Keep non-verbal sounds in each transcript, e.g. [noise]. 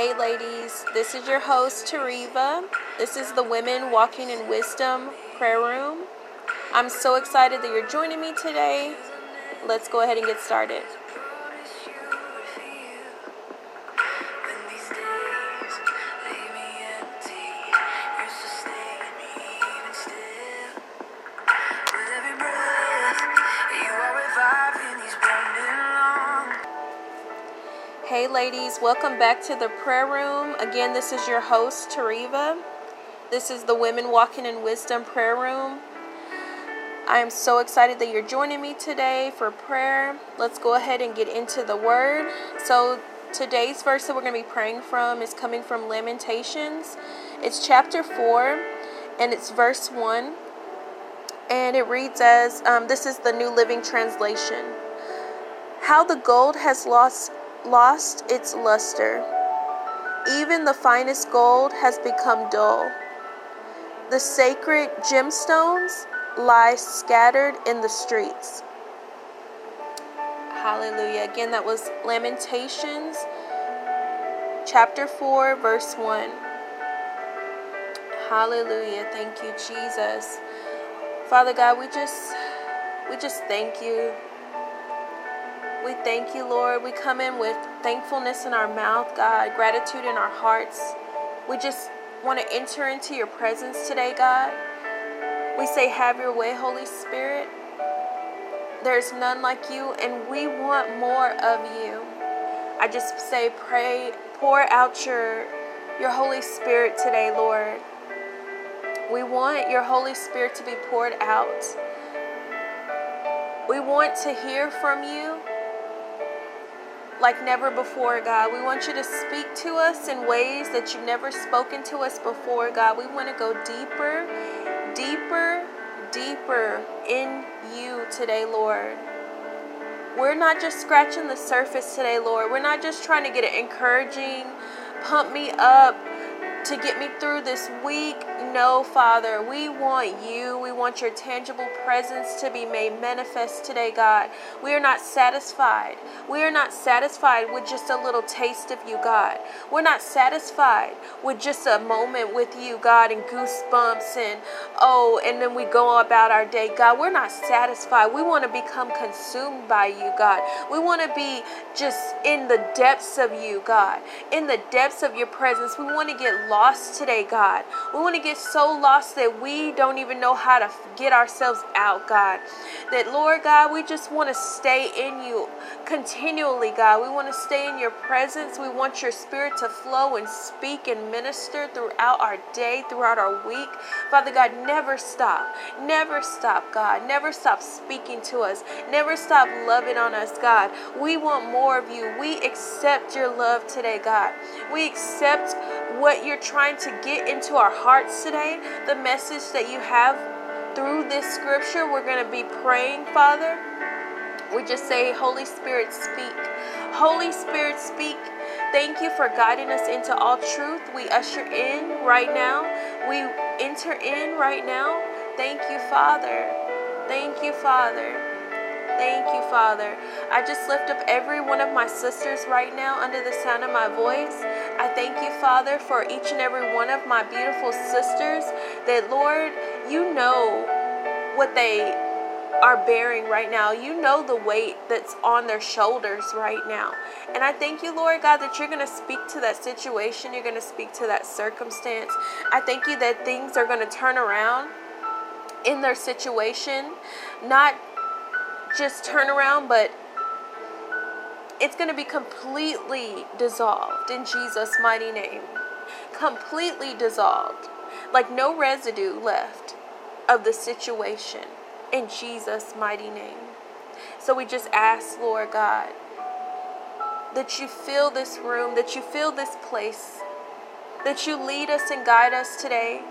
Hey, ladies, this is your host, Tariva. This is the Women Walking in Wisdom prayer room. I'm so excited that you're joining me today. Let's go ahead and get started. Ladies, welcome back to the prayer room. Again, this is your host, Tariva. This is the Women Walking in Wisdom prayer room. I am so excited that you're joining me today for prayer. Let's go ahead and get into the word. So, today's verse that we're going to be praying from is coming from Lamentations. It's chapter 4, and it's verse 1. And it reads as um, this is the New Living Translation. How the gold has lost lost its luster. Even the finest gold has become dull. The sacred gemstones lie scattered in the streets. Hallelujah. Again, that was Lamentations chapter 4, verse 1. Hallelujah. Thank you, Jesus. Father God, we just we just thank you we thank you, Lord. We come in with thankfulness in our mouth, God, gratitude in our hearts. We just want to enter into your presence today, God. We say, Have your way, Holy Spirit. There's none like you, and we want more of you. I just say, pray, pour out your, your Holy Spirit today, Lord. We want your Holy Spirit to be poured out. We want to hear from you like never before, God. We want you to speak to us in ways that you've never spoken to us before, God. We want to go deeper, deeper, deeper in you today, Lord. We're not just scratching the surface today, Lord. We're not just trying to get an encouraging, pump me up to get me through this week. No, Father, we want you. We want your tangible presence to be made manifest today, God. We are not satisfied. We are not satisfied with just a little taste of you, God. We're not satisfied with just a moment with you, God, and goosebumps and oh, and then we go about our day, God. We're not satisfied. We want to become consumed by you, God. We want to be just in the depths of you, God. In the depths of your presence. We want to get lost today, God. We want to get so lost that we don't even know how to get ourselves out, God. That, Lord God, we just want to stay in you continually, God. We want to stay in your presence. We want your spirit to flow and speak and minister throughout our day, throughout our week. Father God, never stop. Never stop, God. Never stop speaking to us. Never stop loving on us, God. We want more of you. We accept your love today, God. We accept what you're trying to get into our hearts today, the message that you have through this scripture. We're going to be praying, Father. We just say, Holy Spirit, speak. Holy Spirit, speak. Thank you for guiding us into all truth. We usher in right now. We enter in right now. Thank you, Father. Thank you, Father. Thank you, Father. I just lift up every one of my sisters right now under the sound of my voice. I thank you, Father, for each and every one of my beautiful sisters that, Lord, you know what they are bearing right now. You know the weight that's on their shoulders right now. And I thank you, Lord God, that you're going to speak to that situation. You're going to speak to that circumstance. I thank you that things are going to turn around in their situation, not just turn around, but it's going to be completely dissolved in Jesus' mighty name. Completely dissolved. Like no residue left of the situation in Jesus' mighty name. So we just ask, Lord God, that you fill this room, that you fill this place, that you lead us and guide us today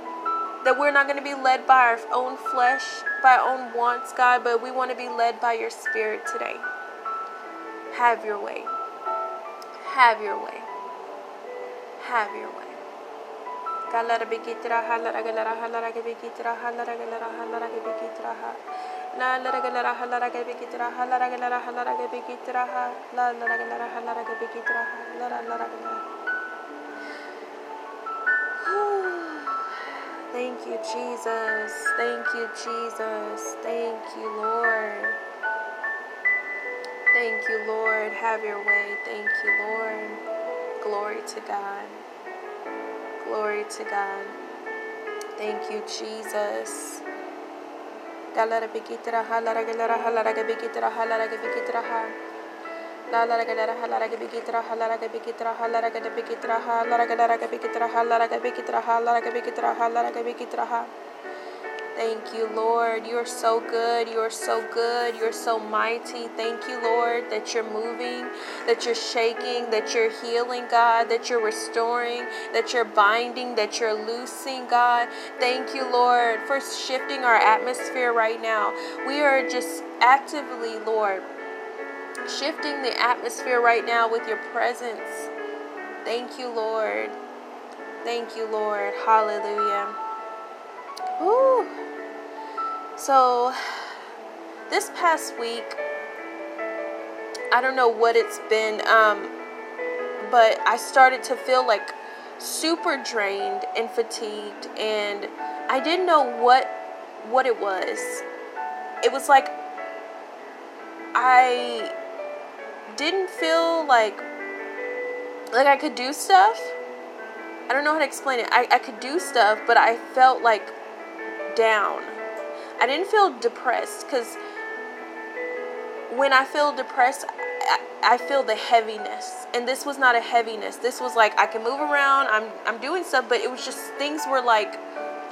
that we're not going to be led by our own flesh, by our own wants, God, but we want to be led by your spirit today. Have your way. Have your way. Have your way. Thank you, Jesus. Thank you, Jesus. Thank you, Lord. Thank you, Lord. Have your way. Thank you, Lord. Glory to God. Glory to God. Thank you, Jesus. Galara halara bikitra Thank you, Lord. You're so good. You're so good. You're so mighty. Thank you, Lord, that you're moving, that you're shaking, that you're healing, God, that you're restoring, that you're binding, that you're loosing, God. Thank you, Lord, for shifting our atmosphere right now. We are just actively, Lord, shifting the atmosphere right now with your presence. Thank you, Lord. Thank you, Lord. Hallelujah. Ooh. So, this past week, I don't know what it's been, um, but I started to feel like super drained and fatigued, and I didn't know what what it was. It was like I didn't feel like like I could do stuff. I don't know how to explain it. I, I could do stuff, but I felt like down. I didn't feel depressed because when I feel depressed, I, I, feel the heaviness. And this was not a heaviness. This was like I can move around, I'm I'm doing stuff, but it was just things were like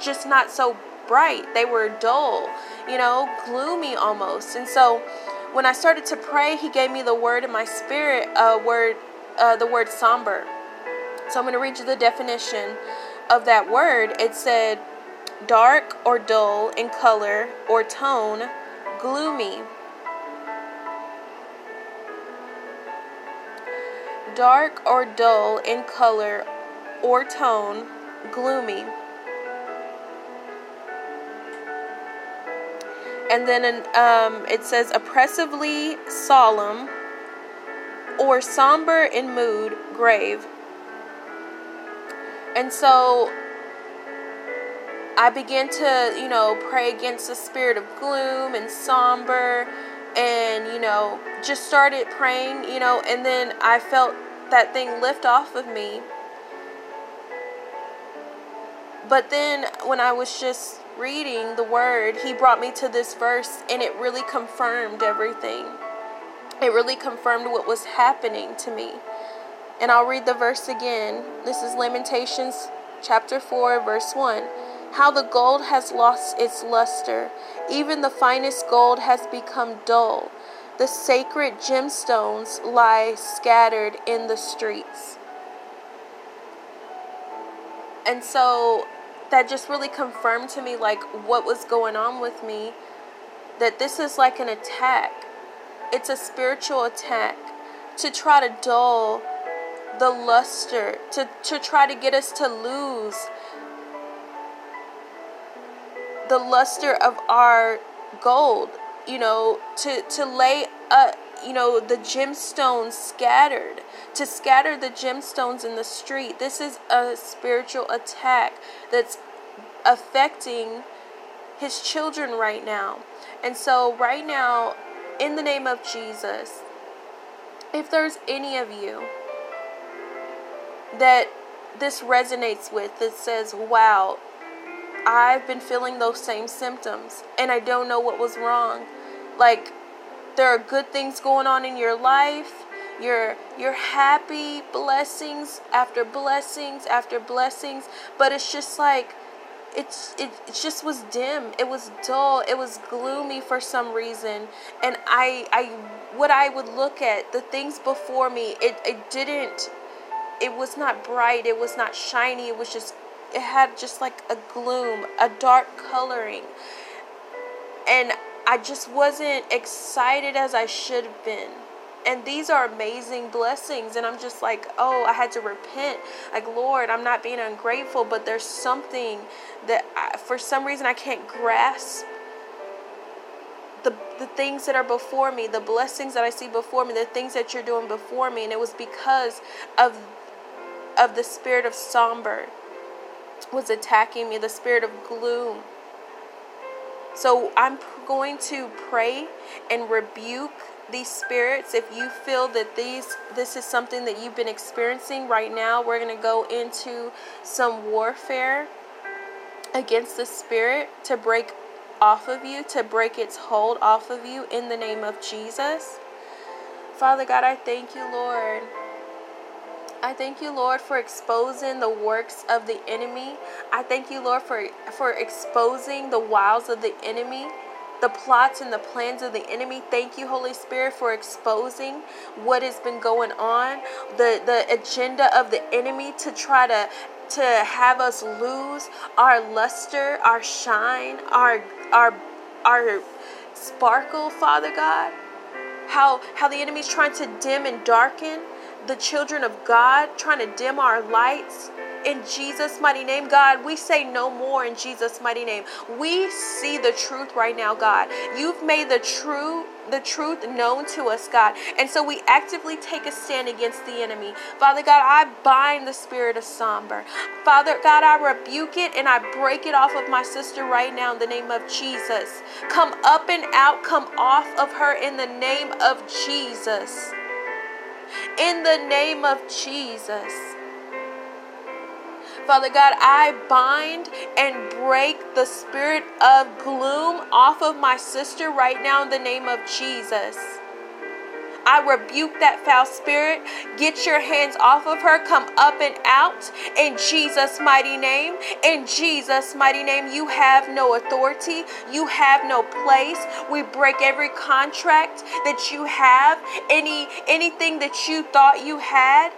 just not so bright. They were dull, you know, gloomy almost. And so when I started to pray, he gave me the word in my spirit, word uh, the word somber. So I'm going to read you the definition of that word. It said dark or dull in color or tone, gloomy. Dark or dull in color or tone, gloomy. And then um, it says oppressively solemn or somber in mood, grave. And so I began to, you know, pray against the spirit of gloom and somber and, you know, just started praying, you know, and then I felt that thing lift off of me. But then when I was just reading the word, he brought me to this verse and it really confirmed everything. It really confirmed what was happening to me. And I'll read the verse again. This is Lamentations chapter 4, verse 1. How the gold has lost its luster, even the finest gold has become dull. The sacred gemstones lie scattered in the streets. And so that just really confirmed to me like what was going on with me that this is like an attack. It's a spiritual attack to try to dull the luster, to, to try to get us to lose the luster of our gold, you know, to, to lay uh, you know, the gemstones scattered, to scatter the gemstones in the street. This is a spiritual attack that's affecting his children right now. And so, right now, in the name of Jesus, if there's any of you that this resonates with, that says, wow, I've been feeling those same symptoms and I don't know what was wrong. Like there are good things going on in your life. You're you're happy, blessings after blessings after blessings, but it's just like it's it, it just was dim. It was dull. It was gloomy for some reason. And I I what I would look at, the things before me, it, it didn't it was not bright, it was not shiny, it was just it had just like a gloom, a dark coloring. And I just wasn't excited as I should have been. And these are amazing blessings. And I'm just like, oh, I had to repent. Like, Lord, I'm not being ungrateful, but there's something that I, for some reason I can't grasp the, the things that are before me, the blessings that I see before me, the things that you're doing before me. And it was because of, of the spirit of somber was attacking me, the spirit of gloom. So I'm going to pray and rebuke these spirits if you feel that these this is something that you've been experiencing right now we're going to go into some warfare against the spirit to break off of you to break its hold off of you in the name of Jesus. Father God I thank you Lord. I thank you, Lord, for exposing the works of the enemy. I thank you, Lord, for, for exposing the wiles of the enemy the plots and the plans of the enemy. Thank you, Holy Spirit, for exposing what has been going on, the, the agenda of the enemy to try to to have us lose our luster, our shine, our our our sparkle, Father God. How how the enemy's trying to dim and darken the children of God, trying to dim our lights in Jesus' mighty name, God. We say no more in Jesus' mighty name. We see the truth right now, God. You've made the true the truth known to us, God. And so we actively take a stand against the enemy. Father God, I bind the spirit of somber. Father God, I rebuke it and I break it off of my sister right now in the name of Jesus. Come up and out, come off of her in the name of Jesus. In the name of Jesus. Father God, I bind and break the spirit of gloom off of my sister right now in the name of Jesus. I rebuke that foul spirit. Get your hands off of her. Come up and out in Jesus' mighty name. In Jesus' mighty name, you have no authority. You have no place. We break every contract that you have, any anything that you thought you had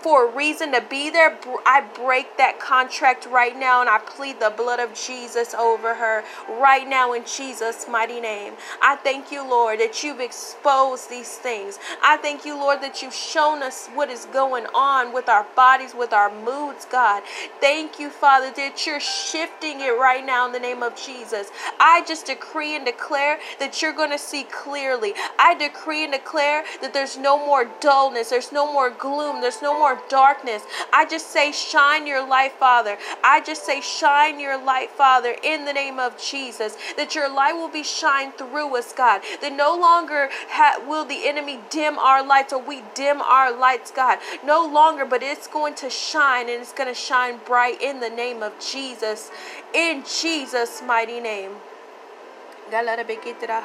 for a reason to be there, I break that contract right now and I plead the blood of Jesus over her right now in Jesus' mighty name. I thank you, Lord, that you've exposed these things. I thank you, Lord, that you've shown us what is going on with our bodies, with our moods, God. Thank you, Father, that you're shifting it right now in the name of Jesus. I just decree and declare that you're going to see clearly. I decree and declare that there's no more dullness, there's no more gloom, there's no more darkness. I just say, shine your light, Father. I just say, shine your light, Father, in the name of Jesus. That your light will be shined through us, God. That no longer ha- will the enemy dim our lights or we dim our lights, God. No longer, but it's going to shine and it's going to shine bright in the name of Jesus. In Jesus' mighty name. Ha ha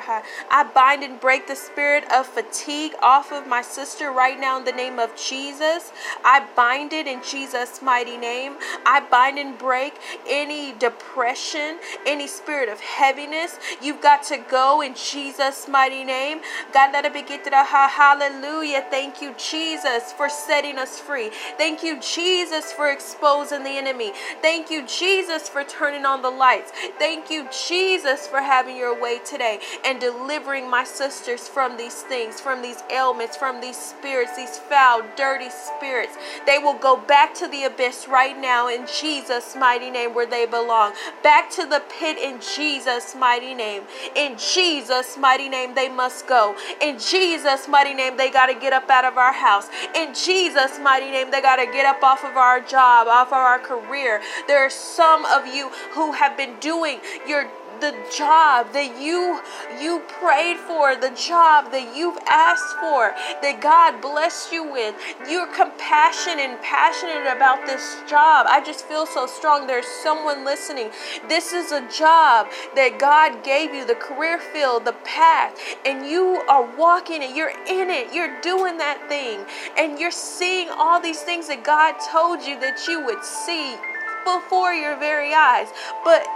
ha I bind and break the spirit of fatigue off of my sister right now in the name of Jesus I bind it in Jesus mighty name I bind and break any depression any spirit of heaviness you've got to go in Jesus mighty name galara begitra ha hallelujah thank you Jesus for setting us free. Thank you, Jesus, for exposing the enemy. Thank you, Jesus, for turning on the lights. Thank you, Jesus, for having your way today and delivering my sisters from these things, from these ailments, from these spirits, these foul, dirty spirits. They will go back to the abyss right now in Jesus' mighty name where they belong. Back to the pit in Jesus' mighty name. In Jesus' mighty name, they must go. In Jesus' mighty name, they got to get up out of our house. In Jesus' mighty mighty name. They got to get up off of our job, off of our career. There are some of you who have been doing your the job that you you prayed for, the job that you've asked for, that God blessed you with. You're compassionate and passionate about this job. I just feel so strong. There's someone listening. This is a job that God gave you, the career field, the path, and you are walking it. You're in it. You're doing that thing. And you're seeing all these things that God told you that you would see before your very eyes. But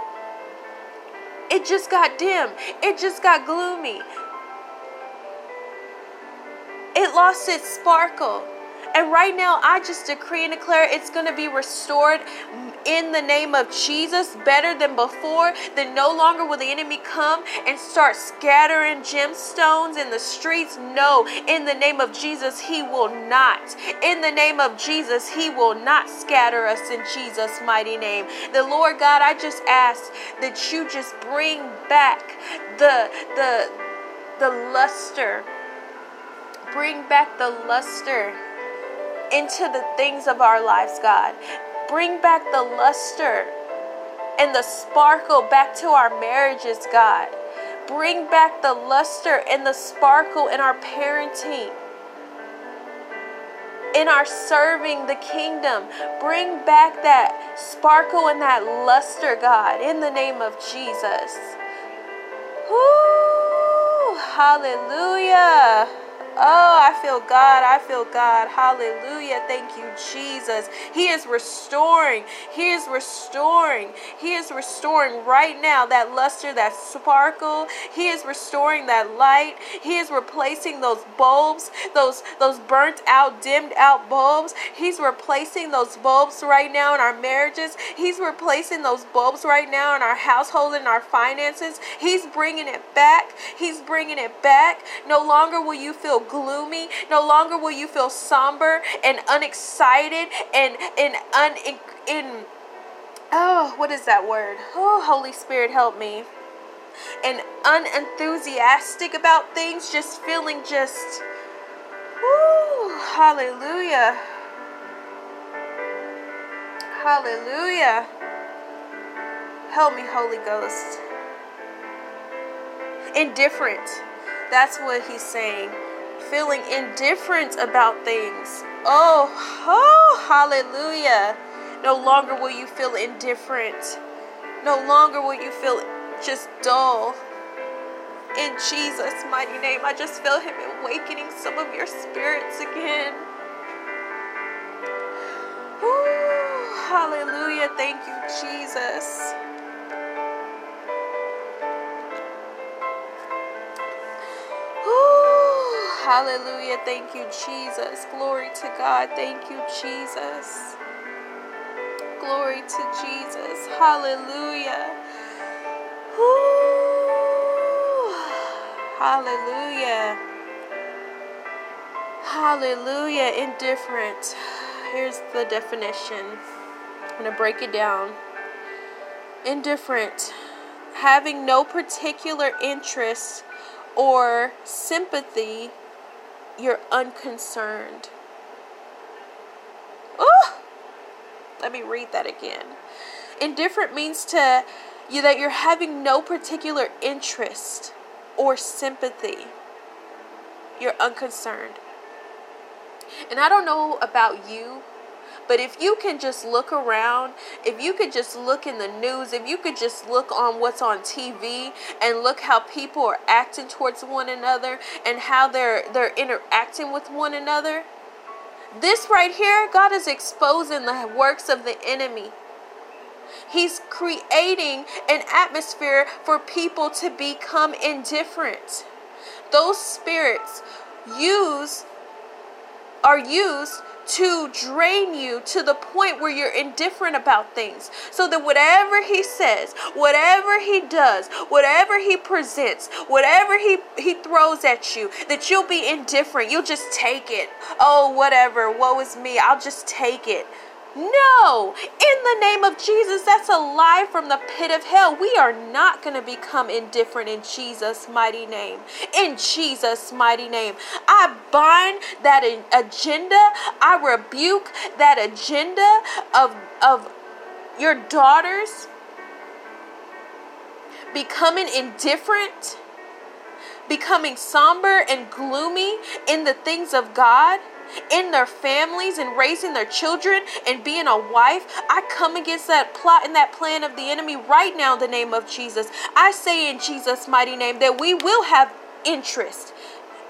it just got dim. It just got gloomy. It lost its sparkle. And right now, I just decree and declare it's going to be restored in the name of Jesus better than before. Then no longer will the enemy come and start scattering gemstones in the streets. No, in the name of Jesus, he will not. In the name of Jesus, he will not scatter us in Jesus' mighty name. The Lord God, I just ask that you just bring back the the the luster. Bring back the luster into the things of our lives, God. Bring back the luster and the sparkle back to our marriages, God. Bring back the luster and the sparkle in our parenting, in our serving the kingdom. Bring back that sparkle and that luster, God, in the name of Jesus. Woo! Hallelujah. Oh, I feel God. I feel God. Hallelujah. Thank you, Jesus. He is restoring. He is restoring. He is restoring right now that luster, that sparkle. He is restoring that light. He is replacing those bulbs, those those burnt out, dimmed out bulbs. He's replacing those bulbs right now in our marriages. He's replacing those bulbs right now in our household and our finances. He's bringing it back. He's bringing it back. No longer will you feel gloomy. No longer will you feel somber and unexcited and and un in, in oh what is that word? Oh Holy Spirit help me. And unenthusiastic about things, just feeling just whoo, hallelujah. Hallelujah. Help me, Holy Ghost. Indifferent. That's what he's saying feeling indifferent about things. Oh, oh, hallelujah. No longer will you feel indifferent. No longer will you feel just dull. In Jesus' mighty name, I just feel Him awakening some of your spirits again. Ooh, hallelujah. Thank you, Jesus. Hallelujah. Thank you, Jesus. Glory to God. Thank you, Jesus. Glory to Jesus. Hallelujah. Ooh. Hallelujah. Hallelujah. Indifferent. Here's the definition. I'm going to break it down. Indifferent. Having no particular interest or sympathy you're unconcerned. Oh, let me read that again. Indifferent means to you that you're having no particular interest or sympathy. You're unconcerned. And I don't know about you, but if you can just look around, if you could just look in the news, if you could just look on what's on TV and look how people are acting towards one another and how they're they're interacting with one another, this right here, God is exposing the works of the enemy. He's creating an atmosphere for people to become indifferent. Those spirits use are used to drain you to the point where you're indifferent about things. So that whatever he says, whatever he does, whatever he presents, whatever he, he throws at you, that you'll be indifferent. You'll just take it. Oh, whatever. Woe is me. I'll just take it. No, in the name of Jesus, that's a lie from the pit of hell. We are not going to become indifferent in Jesus' mighty name. In Jesus' mighty name. I bind that agenda, I rebuke that agenda of, of your daughters becoming indifferent, becoming somber and gloomy in the things of God in their families and raising their children and being a wife. I come against that plot and that plan of the enemy right now in the name of Jesus. I say in Jesus' mighty name that we will have interest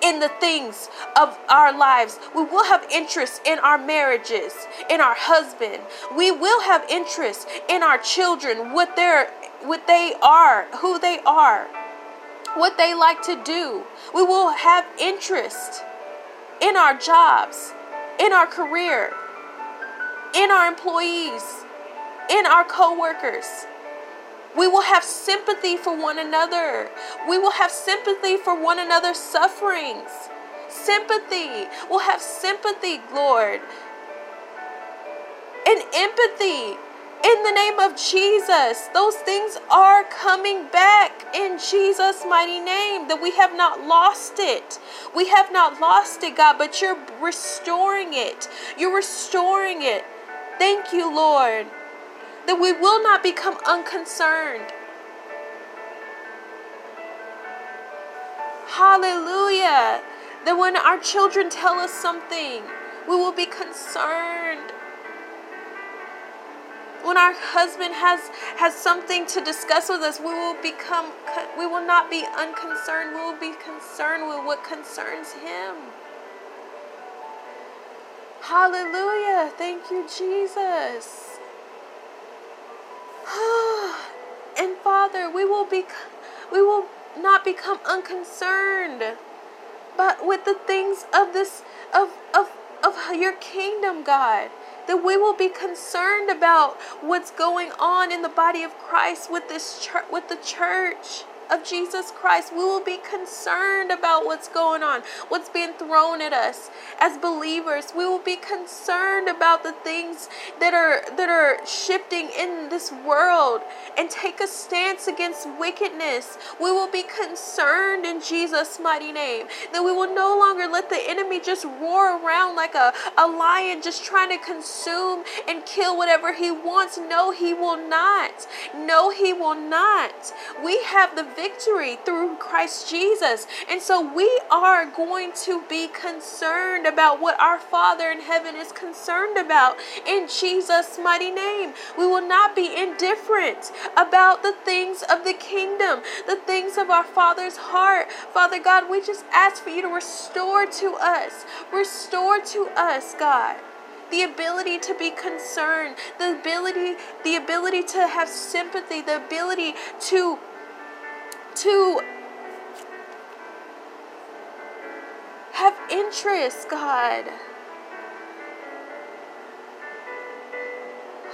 in the things of our lives. We will have interest in our marriages, in our husband. We will have interest in our children, what they're what they are, who they are, what they like to do. We will have interest in our jobs, in our career, in our employees, in our coworkers. We will have sympathy for one another. We will have sympathy for one another's sufferings. Sympathy. We'll have sympathy, Lord. And empathy in the name of Jesus. Those things are coming back in Jesus' mighty name. That we have not lost it. We have not lost it, God, but you're restoring it. You're restoring it. Thank you, Lord. That we will not become unconcerned. Hallelujah. That when our children tell us something, we will be concerned when our husband has has something to discuss with us we will become we will not be unconcerned. We will be concerned with what concerns him. Hallelujah. Thank you jesus. [sighs] And father we will be we will not become unconcerned but with the things of this of of of your kingdom god that we will be concerned about what's going on in the body of Christ with this with the church of Jesus Christ, we will be concerned about what's going on, what's being thrown at us as believers. We will be concerned about the things that are that are shifting in this world and take a stance against wickedness. We will be concerned in Jesus' mighty name that we will no longer let the enemy just roar around like a, a lion just trying to consume and kill whatever he wants. No, he will not. No, he will not. We have the victory through Christ Jesus. And so we are going to be concerned about what our Father in heaven is concerned about in Jesus' mighty name. We will not be indifferent about the things of the kingdom, the things of our Father's heart. Father God, we just ask for you to restore to us, restore to us, God the ability to be concerned, the ability, the ability to have sympathy, the ability to to have interest, God.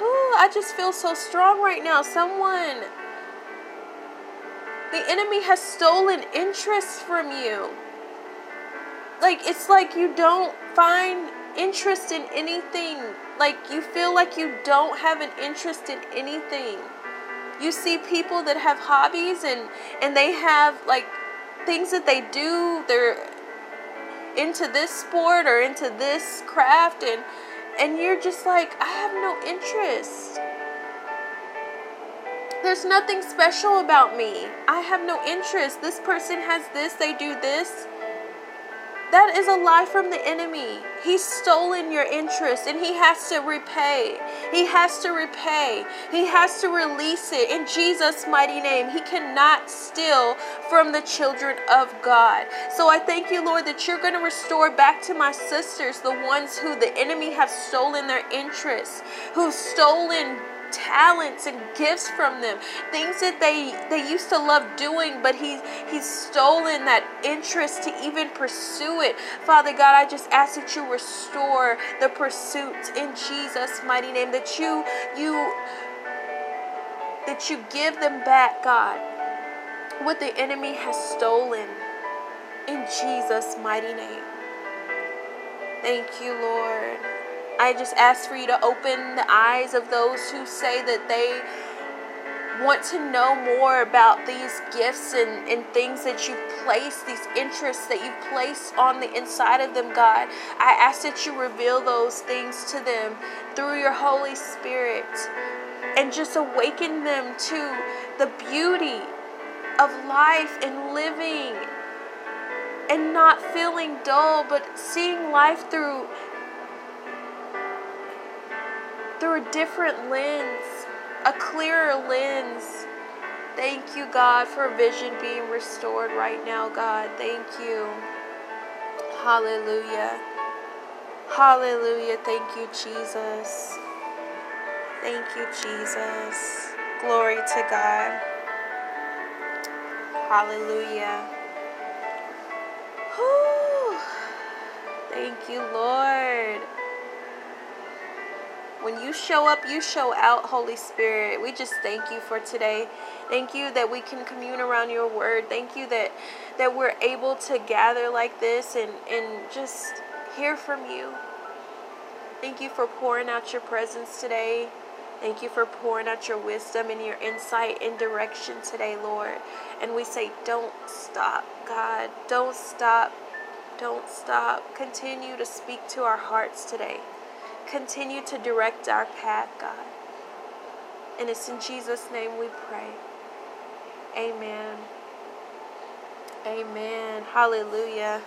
Ooh, I just feel so strong right now. Someone, the enemy has stolen interest from you. Like, it's like you don't find interest in anything. Like, you feel like you don't have an interest in anything you see people that have hobbies and and they have like things that they do they're into this sport or into this craft and and you're just like I have no interest there's nothing special about me. I have no interest. This person has this, they do this. That is a lie from the enemy. He's stolen your interest and he has to repay. He has to repay. He has to release it in Jesus' mighty name. He cannot steal from the children of God. So I thank you, Lord, that you're going to restore back to my sisters the ones who the enemy have stolen their interest, who've stolen talents and gifts from them things that they they used to love doing but he's he's stolen that interest to even pursue it. Father god i just ask that you restore the pursuit in jesus mighty name that you you that you give them back god what the enemy has stolen in jesus mighty name. Thank you lord I just ask for you to open the eyes of those who say that they want to know more about these gifts and, and things that you place, these interests that you place on the inside of them, God. I ask that you reveal those things to them through your Holy Spirit and just awaken them to the beauty of life and living and not feeling dull, but seeing life through through a different lens, a clearer lens. Thank you, God, for vision being restored right now, God. Thank you. Hallelujah. Hallelujah. Thank you, Jesus. Thank you, Jesus. Glory to God. Hallelujah. Whew. Thank you, Lord. When you show up, you show out, Holy Spirit. We just thank you for today. Thank you that we can commune around your word. Thank you that that we're able to gather like this and, and just hear from you. Thank you for pouring out your presence today. Thank you for pouring out your wisdom and your insight and direction today, Lord. And we say, don't stop, God. Don't stop. Don't stop. Continue to speak to our hearts today. Continue to direct our path, God. And it's in Jesus' name we pray. Amen. Amen. Hallelujah.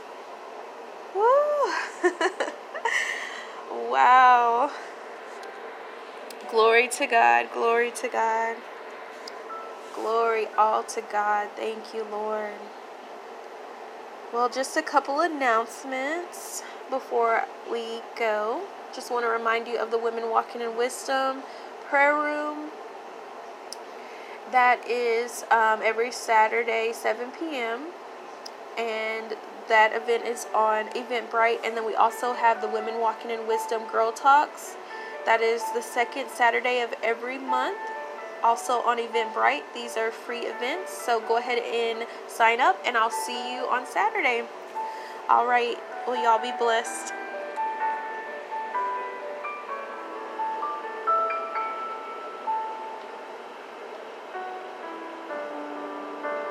Woo! [laughs] wow. Glory to God. Glory to God. Glory all to God. Thank you, Lord. Well, just a couple announcements before we go. Just want to remind you of the Women Walking in Wisdom prayer room. That is um, every Saturday, 7 p.m. And that event is on Eventbrite. And then we also have the Women Walking in Wisdom Girl Talks. That is the second Saturday of every month. Also on Eventbrite. These are free events. So go ahead and sign up, and I'll see you on Saturday. All right. Well, y'all be blessed.